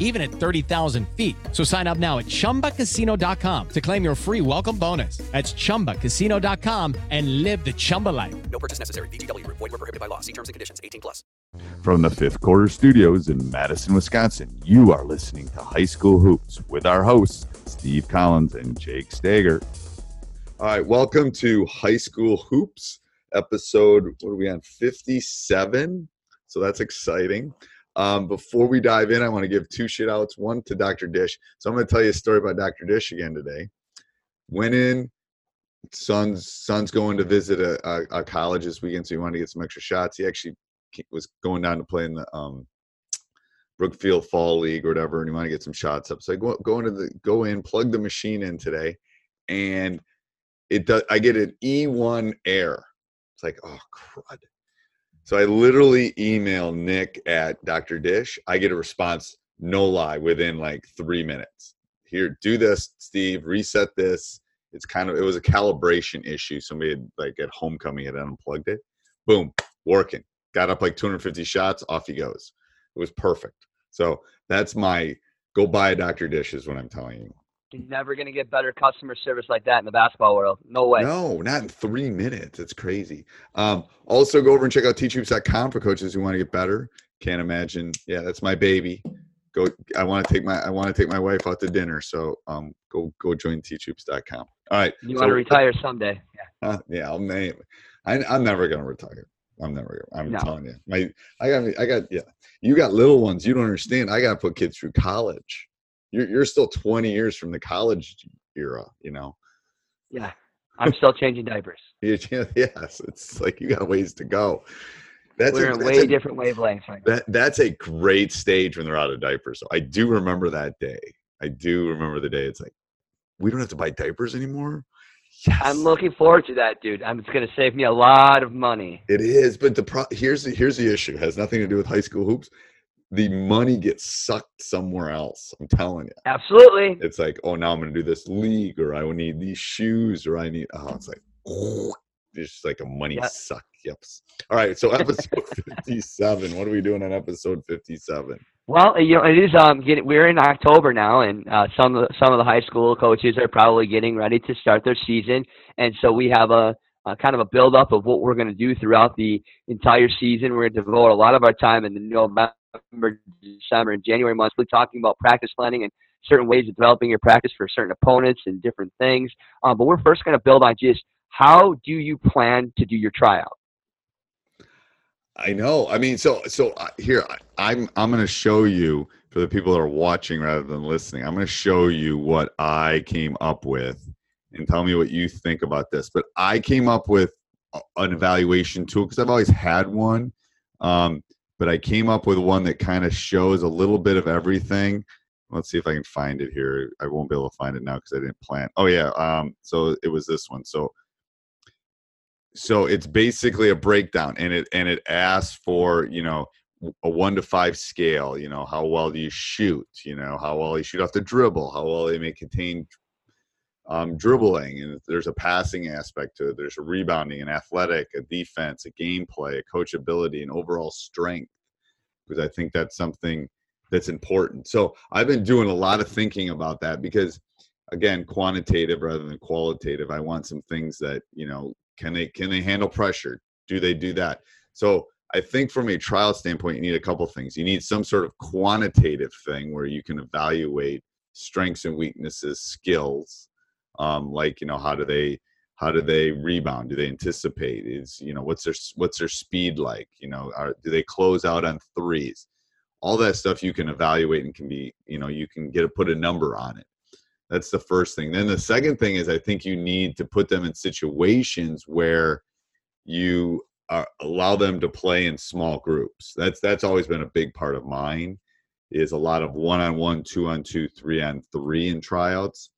even at 30,000 feet. So sign up now at ChumbaCasino.com to claim your free welcome bonus. That's ChumbaCasino.com and live the Chumba life. No purchase necessary. VGW. Void were prohibited by law. See terms and conditions. 18 plus. From the fifth quarter studios in Madison, Wisconsin, you are listening to High School Hoops with our hosts, Steve Collins and Jake Stager. All right, welcome to High School Hoops, episode, what are we on, 57? So that's exciting. Um, before we dive in, I want to give two shit outs. One to Dr. Dish. So I'm going to tell you a story about Dr. Dish again today. Went in, son's son's going to visit a, a, a college this weekend, so he wanted to get some extra shots. He actually was going down to play in the um, Brookfield Fall League or whatever, and he wanted to get some shots up. So I go, go into the go in, plug the machine in today, and it does. I get an E1 error. It's like, oh crud. So I literally email Nick at Dr. Dish. I get a response, no lie, within like three minutes. Here, do this, Steve. Reset this. It's kind of it was a calibration issue. Somebody had like at homecoming had unplugged it. Boom, working. Got up like 250 shots. Off he goes. It was perfect. So that's my go buy a Dr. Dish is what I'm telling you. You're never going to get better customer service like that in the basketball world. No way. No, not in three minutes. It's crazy. Um, also, go over and check out teachhoops.com for coaches who want to get better. Can't imagine. Yeah, that's my baby. Go. I want to take my. I want to take my wife out to dinner. So, um, go go join teachhoops.com. All right. You so, want to retire someday? Yeah. Uh, yeah, I'll name. I, I'm never gonna retire. I'm never. I'm No. telling you. My. I got. I got. Yeah. You got little ones. You don't understand. I got to put kids through college. You're you're still 20 years from the college era. You know. Yeah. I'm still changing diapers. Yeah, yes, it's like you got ways to go. That's We're a, that's way a- different wavelengths right now. That that's a great stage when they're out of diapers. So I do remember that day. I do remember the day. It's like we don't have to buy diapers anymore. Yes, I'm looking forward to that, dude. I'm, it's going to save me a lot of money. It is, but the pro- here's the here's the issue. It has nothing to do with high school hoops. The money gets sucked somewhere else. I'm telling you. Absolutely. It's like, oh, now I'm going to do this league, or I will need these shoes, or I need. Oh, it's like, oh, it's just like a money Yeah. suck. Yep. All right, so episode 57. What are we doing on episode 57? Well, you know, it is. Um, getting, we're in October now, and uh, some of the, some of the high school coaches are probably getting ready to start their season, and so we have a, a kind of a build up of what we're going to do throughout the entire season. We're going to devote a lot of our time in the November, December, and January months, really talking about practice planning and certain ways of developing your practice for certain opponents and different things. Um, but we're first going to build on just how do you plan to do your tryout. I know. I mean, so so uh, here I, I'm I'm going to show you for the people that are watching rather than listening. I'm going to show you what I came up with, and tell me what you think about this. But I came up with an evaluation tool because I've always had one, um, but I came up with one that kind of shows a little bit of everything. Let's see if I can find it here. I won't be able to find it now because I didn't plan. Oh yeah. Um, so it was this one. So so it's basically a breakdown and it and it asks for you know a one to five scale you know how well do you shoot you know how well you shoot off the dribble how well they may contain um, dribbling and there's a passing aspect to it. There's a rebounding, an athletic, a defense, a gameplay, a coachability, and overall strength. Because I think that's something that's important. So I've been doing a lot of thinking about that because again, quantitative rather than qualitative. I want some things that, you know, can they can they handle pressure? Do they do that? So I think from a trial standpoint, you need a couple things. You need some sort of quantitative thing where you can evaluate strengths and weaknesses, skills, um, like you know how do they how do they rebound? Do they anticipate? Is you know what's their what's their speed like? You know, are, do they close out on threes? All that stuff you can evaluate and can be you know you can get a put a number on it. That's the first thing. Then the second thing is I think you need to put them in situations where you uh, allow them to play in small groups. That's that's always been a big part of mine. Is a lot of one on one, two on two, three on three in tryouts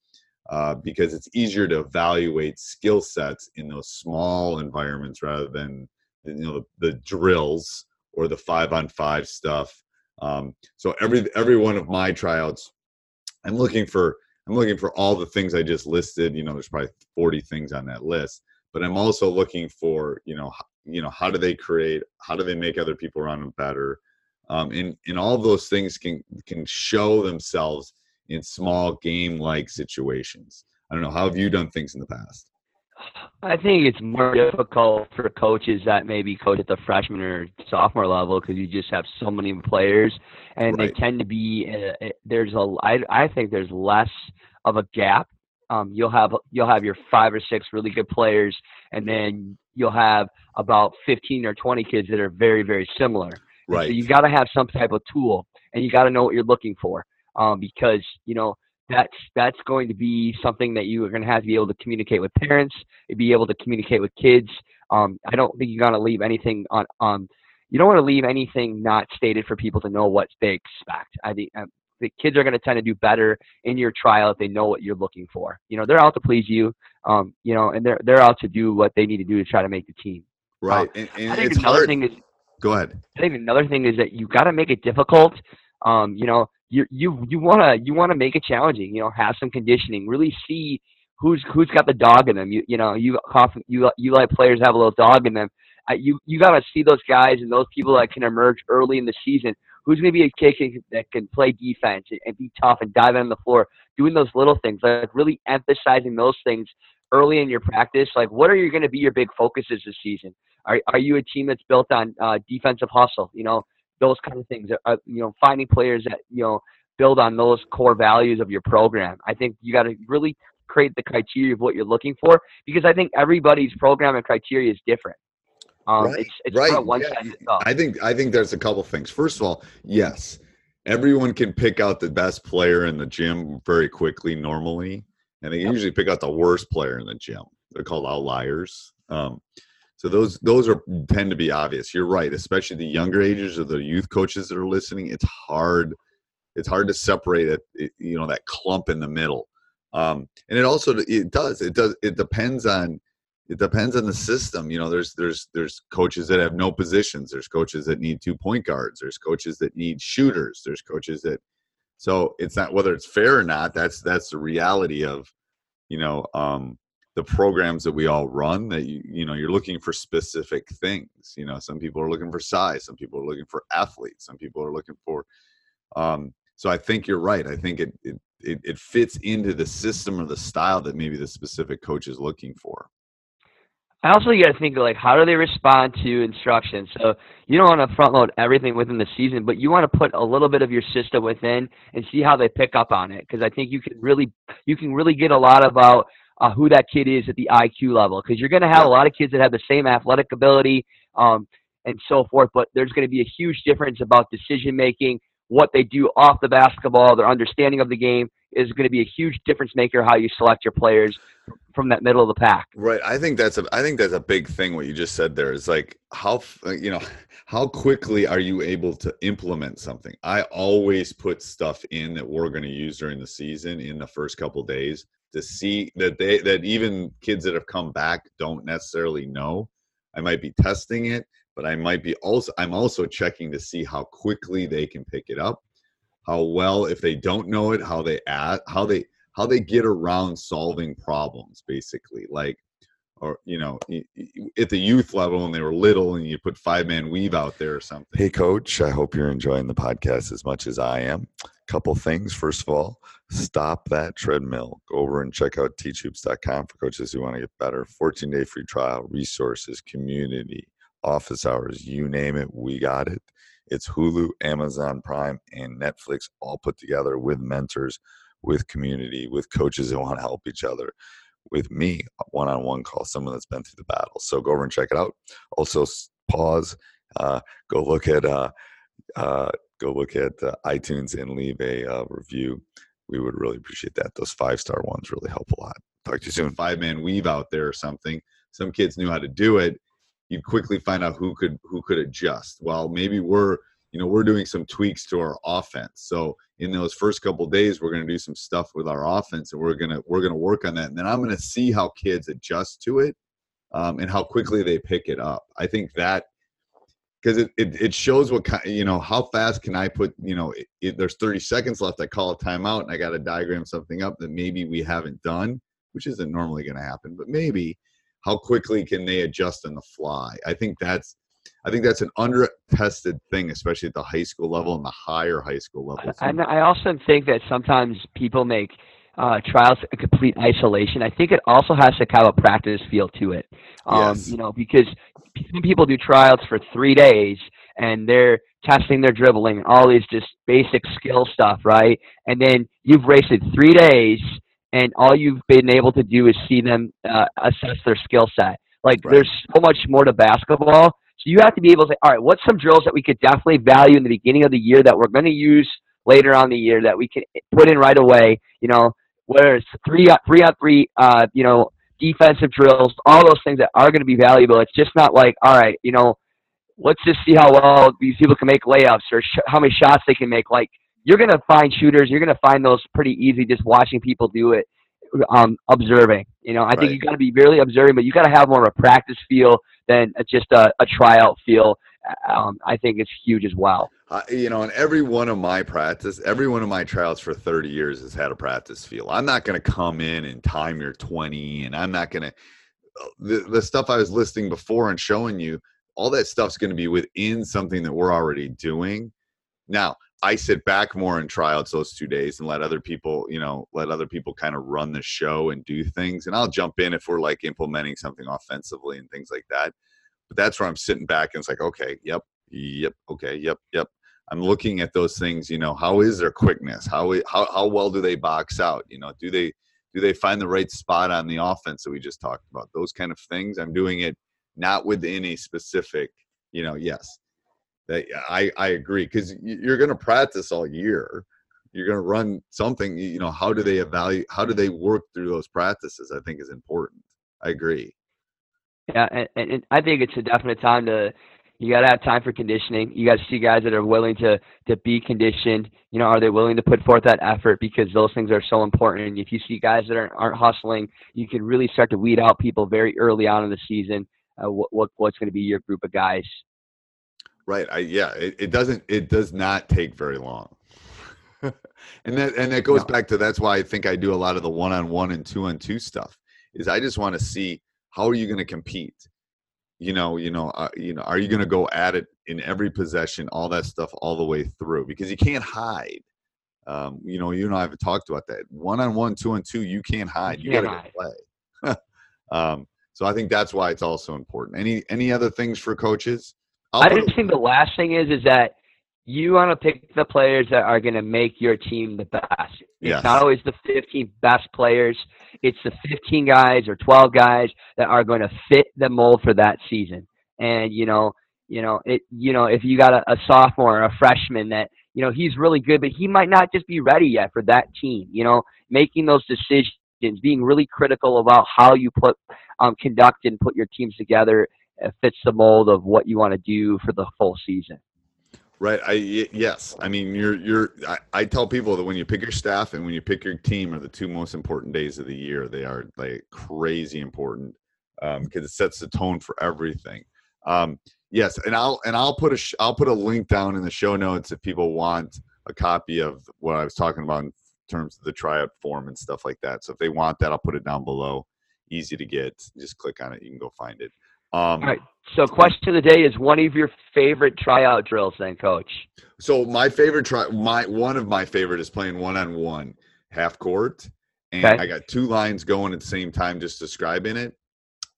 uh, because it's easier to evaluate skill sets in those small environments rather than you know the, the drills or the five on five stuff. Um, so every every one of my tryouts, I'm looking for I'm looking for all the things I just listed. You know, there's probably 40 things on that list, but I'm also looking for you know you know how do they create how do they make other people around them better um, and and all those things can can show themselves in small game like situations i don't know how have you done things in the past I think it's more difficult for coaches that maybe coach at the freshman or sophomore level because you just have so many players, and right. they tend to be uh, there's a I I think there's less of a gap. Um, you'll have you'll have your five or six really good players, and then you'll have about 15 or 20 kids that are very, very similar. Right. So you got to have some type of tool, and you got to know what you're looking for, um, because you know that's that's going to be something that you are going to have to be able to communicate with parents, be able to communicate with kids. Um, I don't think you're going to leave anything on on. You don't want to leave anything not stated for people to know what they expect. I think um, the kids are going to tend to do better in your trial if they know what you're looking for. You know, they're out to please you. Um, you know, and they're they're out to do what they need to do to try to make the team. Right. and, and I think another hard. thing is. Go ahead. I think another thing is that you got to make it difficult. Um, you know, you you you want to you want to make it challenging. You know, have some conditioning. Really see who's who's got the dog in them. You you know you you you let players have a little dog in them. You you got to see those guys and those people that can emerge early in the season who's going to be a kid that can play defense and be tough and dive on the floor, doing those little things, like really emphasizing those things early in your practice. Like, what are you going to be your big focuses this season? Are are you a team that's built on uh, defensive hustle? You know, those kind of things. Uh, you know, finding players that you know build on those core values of your program. I think you got to really create the criteria of what you're looking for because I think everybody's program and criteria is different. Um, right, it's, it's right. one yeah. I think I think there's a couple things. First of all, yes, everyone can pick out the best player in the gym very quickly normally, and they yep. usually pick out the worst player in the gym. They're called outliers. Um, so those those are tend to be obvious. You're right, especially the younger ages or the youth coaches that are listening. It's hard. It's hard to separate it. you know that clump in the middle. Um, and it also it does it does it depends on it depends on the system. You know, there's there's there's coaches that have no positions. There's coaches that need two point guards. There's coaches that need shooters. There's coaches that so it's not whether it's fair or not. That's that's the reality of you know um, the programs that we all run. That you you know you're looking for specific things. You know, some people are looking for size. Some people are looking for athletes. Some people are looking for. Um, so I think you're right. I think it, it it, it fits into the system or the style that maybe the specific coach is looking for. I also got to think like how do they respond to instruction. So you don't want to front load everything within the season, but you want to put a little bit of your system within and see how they pick up on it. Because I think you can really you can really get a lot about uh, who that kid is at the IQ level. Because you're going to have a lot of kids that have the same athletic ability um, and so forth, but there's going to be a huge difference about decision making, what they do off the basketball, their understanding of the game is going to be a huge difference maker how you select your players from that middle of the pack. Right. I think that's a I think that's a big thing what you just said there is like how you know how quickly are you able to implement something? I always put stuff in that we're going to use during the season in the first couple days to see that they that even kids that have come back don't necessarily know. I might be testing it, but I might be also I'm also checking to see how quickly they can pick it up, how well if they don't know it, how they add how they how they get around solving problems basically like or you know at the youth level when they were little and you put five man weave out there or something. Hey coach i hope you're enjoying the podcast as much as i am. Couple things. First of all stop that treadmill. Go over and check out teachhoops.com for coaches who want to get better. 14 day free trial resources community office hours you name it we got it. It's hulu amazon prime and netflix all put together with mentors with community with coaches that want to help each other with me one-on-one call someone that's been through the battle. So go over and check it out. Also pause uh, go look at uh, uh, go look at uh, itunes and leave a uh, review. We would really appreciate that. Those five star ones really help a lot. Talk to you soon. Five man weave out there or something. Some kids knew how to do it. You'd quickly find out who could who could adjust. Well maybe we're you know we're doing some tweaks to our offense. So in those first couple days we're going to do some stuff with our offense and we're going to we're going to work on that. And then i'm going to see how kids adjust to it um, and how quickly they pick it up. I think that because it, it, it, shows what kind you know how fast can i put you know it, there's 30 seconds left i call a timeout and i got to diagram something up that maybe we haven't done which isn't normally going to happen but maybe how quickly can they adjust on the fly? I think that's I think that's an under-tested thing, especially at the high school level and the higher high school level. And I also think that sometimes people make uh, trials a complete isolation. I think it also has to have a practice feel to it. Um, yes. You know, because some people do trials for three days and they're testing their dribbling and all these just basic skill stuff, right? And then you've wasted three days and all you've been able to do is see them uh, assess their skill set. Like right. there's so much more to basketball you have to be able to say, all right, what's some drills that we could definitely value in the beginning of the year that we're going to use later on the year that we can put in right away. You know, whether it's three three on three, uh, you know, defensive drills, all those things that are going to be valuable. It's just not like, all right, you know, let's just see how well these people can make layups or sh- how many shots they can make. Like you're going to find shooters, you're going to find those pretty easy just watching people do it um, observing. You know, I right. think you got to be really observing, but you got to have more of a practice feel than just a, a tryout feel. Um, I think it's huge as well. Uh, you know, in every one of my practice, every one of my trials for 30 years has had a practice feel. I'm not going to come in and time your 20, and I'm not going to uh, the the stuff I was listing before and showing you. All that stuff's going to be within something that we're already doing. Now, I sit back more and try out those two days and let other people, you know, let other people kind of run the show and do things. And I'll jump in if we're like implementing something offensively and things like that. But that's where I'm sitting back and it's like, okay, yep, yep, okay, yep, yep. I'm looking at those things, you know, how is their quickness? How how how well do they box out? You know, do they do they find the right spot on the offense that we just talked about? Those kind of things. I'm doing it not within a specific, you know, yes that I, I agree because you're going to practice all year. You're going to run something. You know, how do they evaluate? How do they work through those practices? I think is important. I agree. Yeah, and, and I think it's a definite time to. You got to have time for conditioning. You got to see guys that are willing to to be conditioned. You know, are they willing to put forth that effort? Because those things are so important. And if you see guys that aren't, aren't hustling, you can really start to weed out people very early on in the season. Uh, what, what what's going to be your group of guys? Right. I yeah, it, it doesn't it does not take very long. and that and that goes no. back to that's why I think I do a lot of the one on one and two on two stuff. Is I just want to see how are you going to compete? You know, you know, uh, you know, are you going to go at it in every possession, all that stuff, all the way through? Because you can't hide. Um, you know, you and I have talked about that. One on one, two on two, you can't hide. You, you got to play. um, so I think that's why it's also important. Any any other things for coaches? I'll i just think the last thing is is that you want to pick the players that are going to make your team the best. It's yes. not always the 15 best players. It's the 15 guys or 12 guys that are going to fit the mold for that season. And you know, you know, it. You know, if you got a, a sophomore or a freshman that you know he's really good, but he might not just be ready yet for that team. You know, making those decisions, being really critical about how you put um, conduct and put your teams together fits the mold of what you want to do for the full season. Right. I yes. I mean, you're you're. I, I, tell people that when you pick your staff and when you pick your team are the two most important days of the year. They are like crazy important because um, it sets the tone for everything. Um, yes, and I'll and I'll put a will put a link down in the show notes if people want a copy of what I was talking about in terms of the tryout form and stuff like that. So if they want that, I'll put it down below. Easy to get. Just click on it. You can go find it. Um, All right. So, question of the day is one of your favorite tryout drills, then, Coach. So my favorite try, my one of my favorite is playing one on one half court, and Okay. I got two lines going at the same time, just describing it.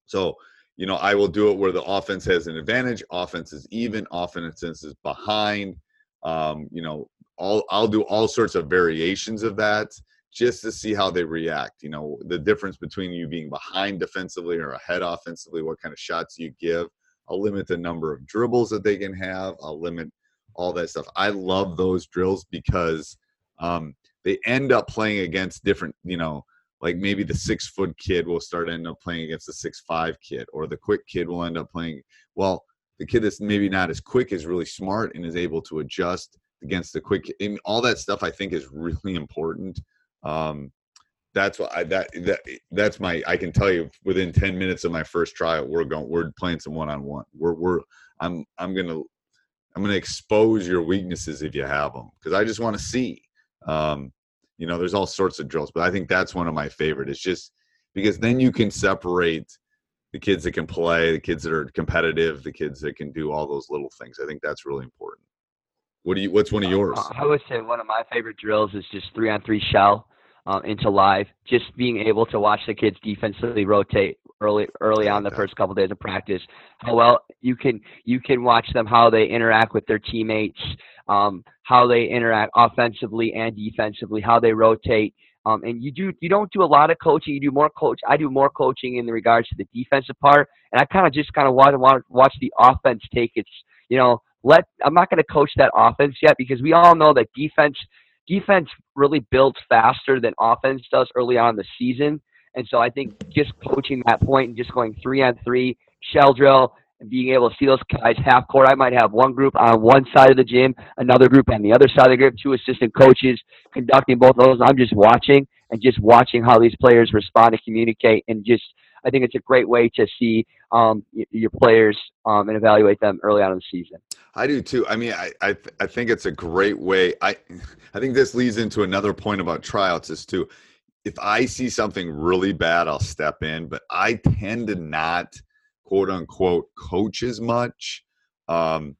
So you know, I will do it where the offense has an advantage, offense is even, offense is behind. Um, you know, all I'll do all sorts of variations of that just to see how they react. You know, the difference between you being behind defensively or ahead offensively, what kind of shots you give. I'll limit the number of dribbles that they can have. I'll limit all that stuff. I love those drills because um, they end up playing against different, you know, like maybe the six foot kid will start end up playing against the six five kid, or the quick kid will end up playing. Well, the kid that's maybe not as quick is really smart and is able to adjust against the quick. All that stuff I think is really important. Um, that's what I that that that's my I can tell you within 10 minutes of my first trial we're going we're playing some one on one. We're we're I'm I'm to I'm to expose your weaknesses if you have them because I just want to see. Um, you know, there's all sorts of drills, but I think that's one of my favorite. It's just because then you can separate the kids that can play, the kids that are competitive, the kids that can do all those little things. I think that's really important. What do you? What's one of yours? Uh, I would say one of my favorite drills is just three on three shell um, into live. Just being able to watch the kids defensively rotate early early on the first couple days of practice. How well you can you can watch them how they interact with their teammates, um, how they interact offensively and defensively, how they rotate. Um, and you do you don't do a lot of coaching. You do more coach. I do more coaching in regards to the defensive part, and I kind of just kind of want to watch the offense take its you know let I'm not going to coach that offense yet because we all know that defense defense really builds faster than offense does early on in the season. And so I think just coaching that point and just going three on three shell drill and being able to see those guys half court. I might have one group on one side of the gym, another group on the other side of the group, two assistant coaches conducting both of those. I'm just watching and just watching how these players respond and communicate and just I think it's a great way to see um, your players um, and evaluate them early on in the season. I do too. I mean, I I, th- I think it's a great way. I I think this leads into another point about tryouts is too. If I see something really bad, I'll step in, but I tend to not quote unquote coach as much. Um,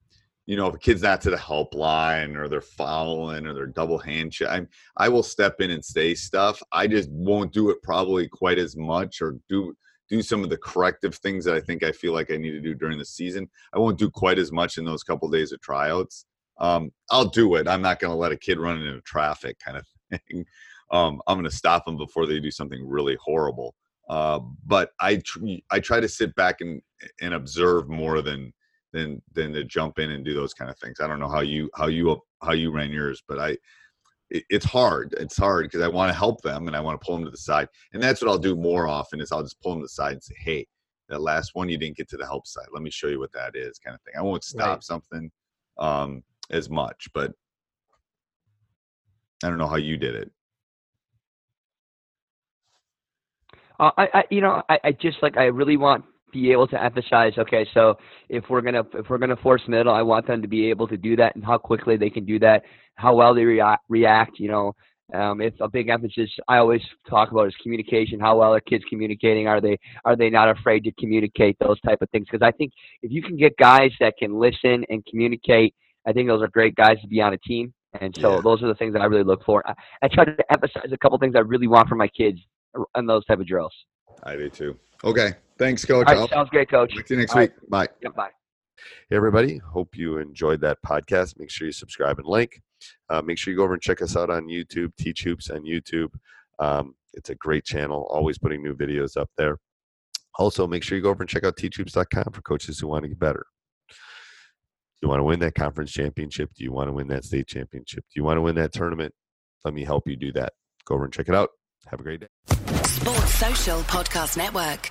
you know, if a kid's not to the helpline or they're fouling or they're double hand check, I, I will step in and say stuff. I just won't do it probably quite as much or do do some of the corrective things that I think I feel like I need to do during the season. I won't do quite as much in those couple days of tryouts. Um, I'll do it. I'm not going to let a kid run into traffic kind of thing. Um, I'm going to stop them before they do something really horrible. Uh, but I tr- I try to sit back and and observe more than than than to jump in and do those kind of things. I don't know how you how you how you ran yours, but I it, it's hard. It's hard because I want to help them and I want to pull them to the side. And that's what I'll do more often is I'll just pull them to the side and say, "Hey, that last one you didn't get to the help side. Let me show you what that is," kind of thing. I won't stop Right. something um, as much, but I don't know how you did it. Uh, I, I, you know, I, I just like I really want be able to emphasize. Okay, so if we're gonna if we're gonna force middle, I want them to be able to do that and how quickly they can do that, how well they react. react you know, um, if a big emphasis I always talk about is communication. How well are kids communicating? Are they are they not afraid to communicate those type of things? Because I think if you can get guys that can listen and communicate, I think those are great guys to be on a team. And so Yeah. those are the things that I really look for. I, I try to emphasize a couple things I really want from my kids on those type of drills. I do too. Okay, thanks, Coach. All right, sounds great, Coach. talk to you next All right. week. Bye. Yep, bye. Hey, everybody. Hope you enjoyed that podcast. Make sure you subscribe and like. Uh, make sure you go over and check us out on YouTube, Teach Hoops on YouTube. Um, it's a great channel, always putting new videos up there. Also, make sure you go over and check out teachhoops.com for coaches who want to get better. Do you want to win that conference championship? Do you want to win that state championship? Do you want to win that tournament? Let me help you do that. Go over and check it out. Have a great day. Sports Social Podcast Network.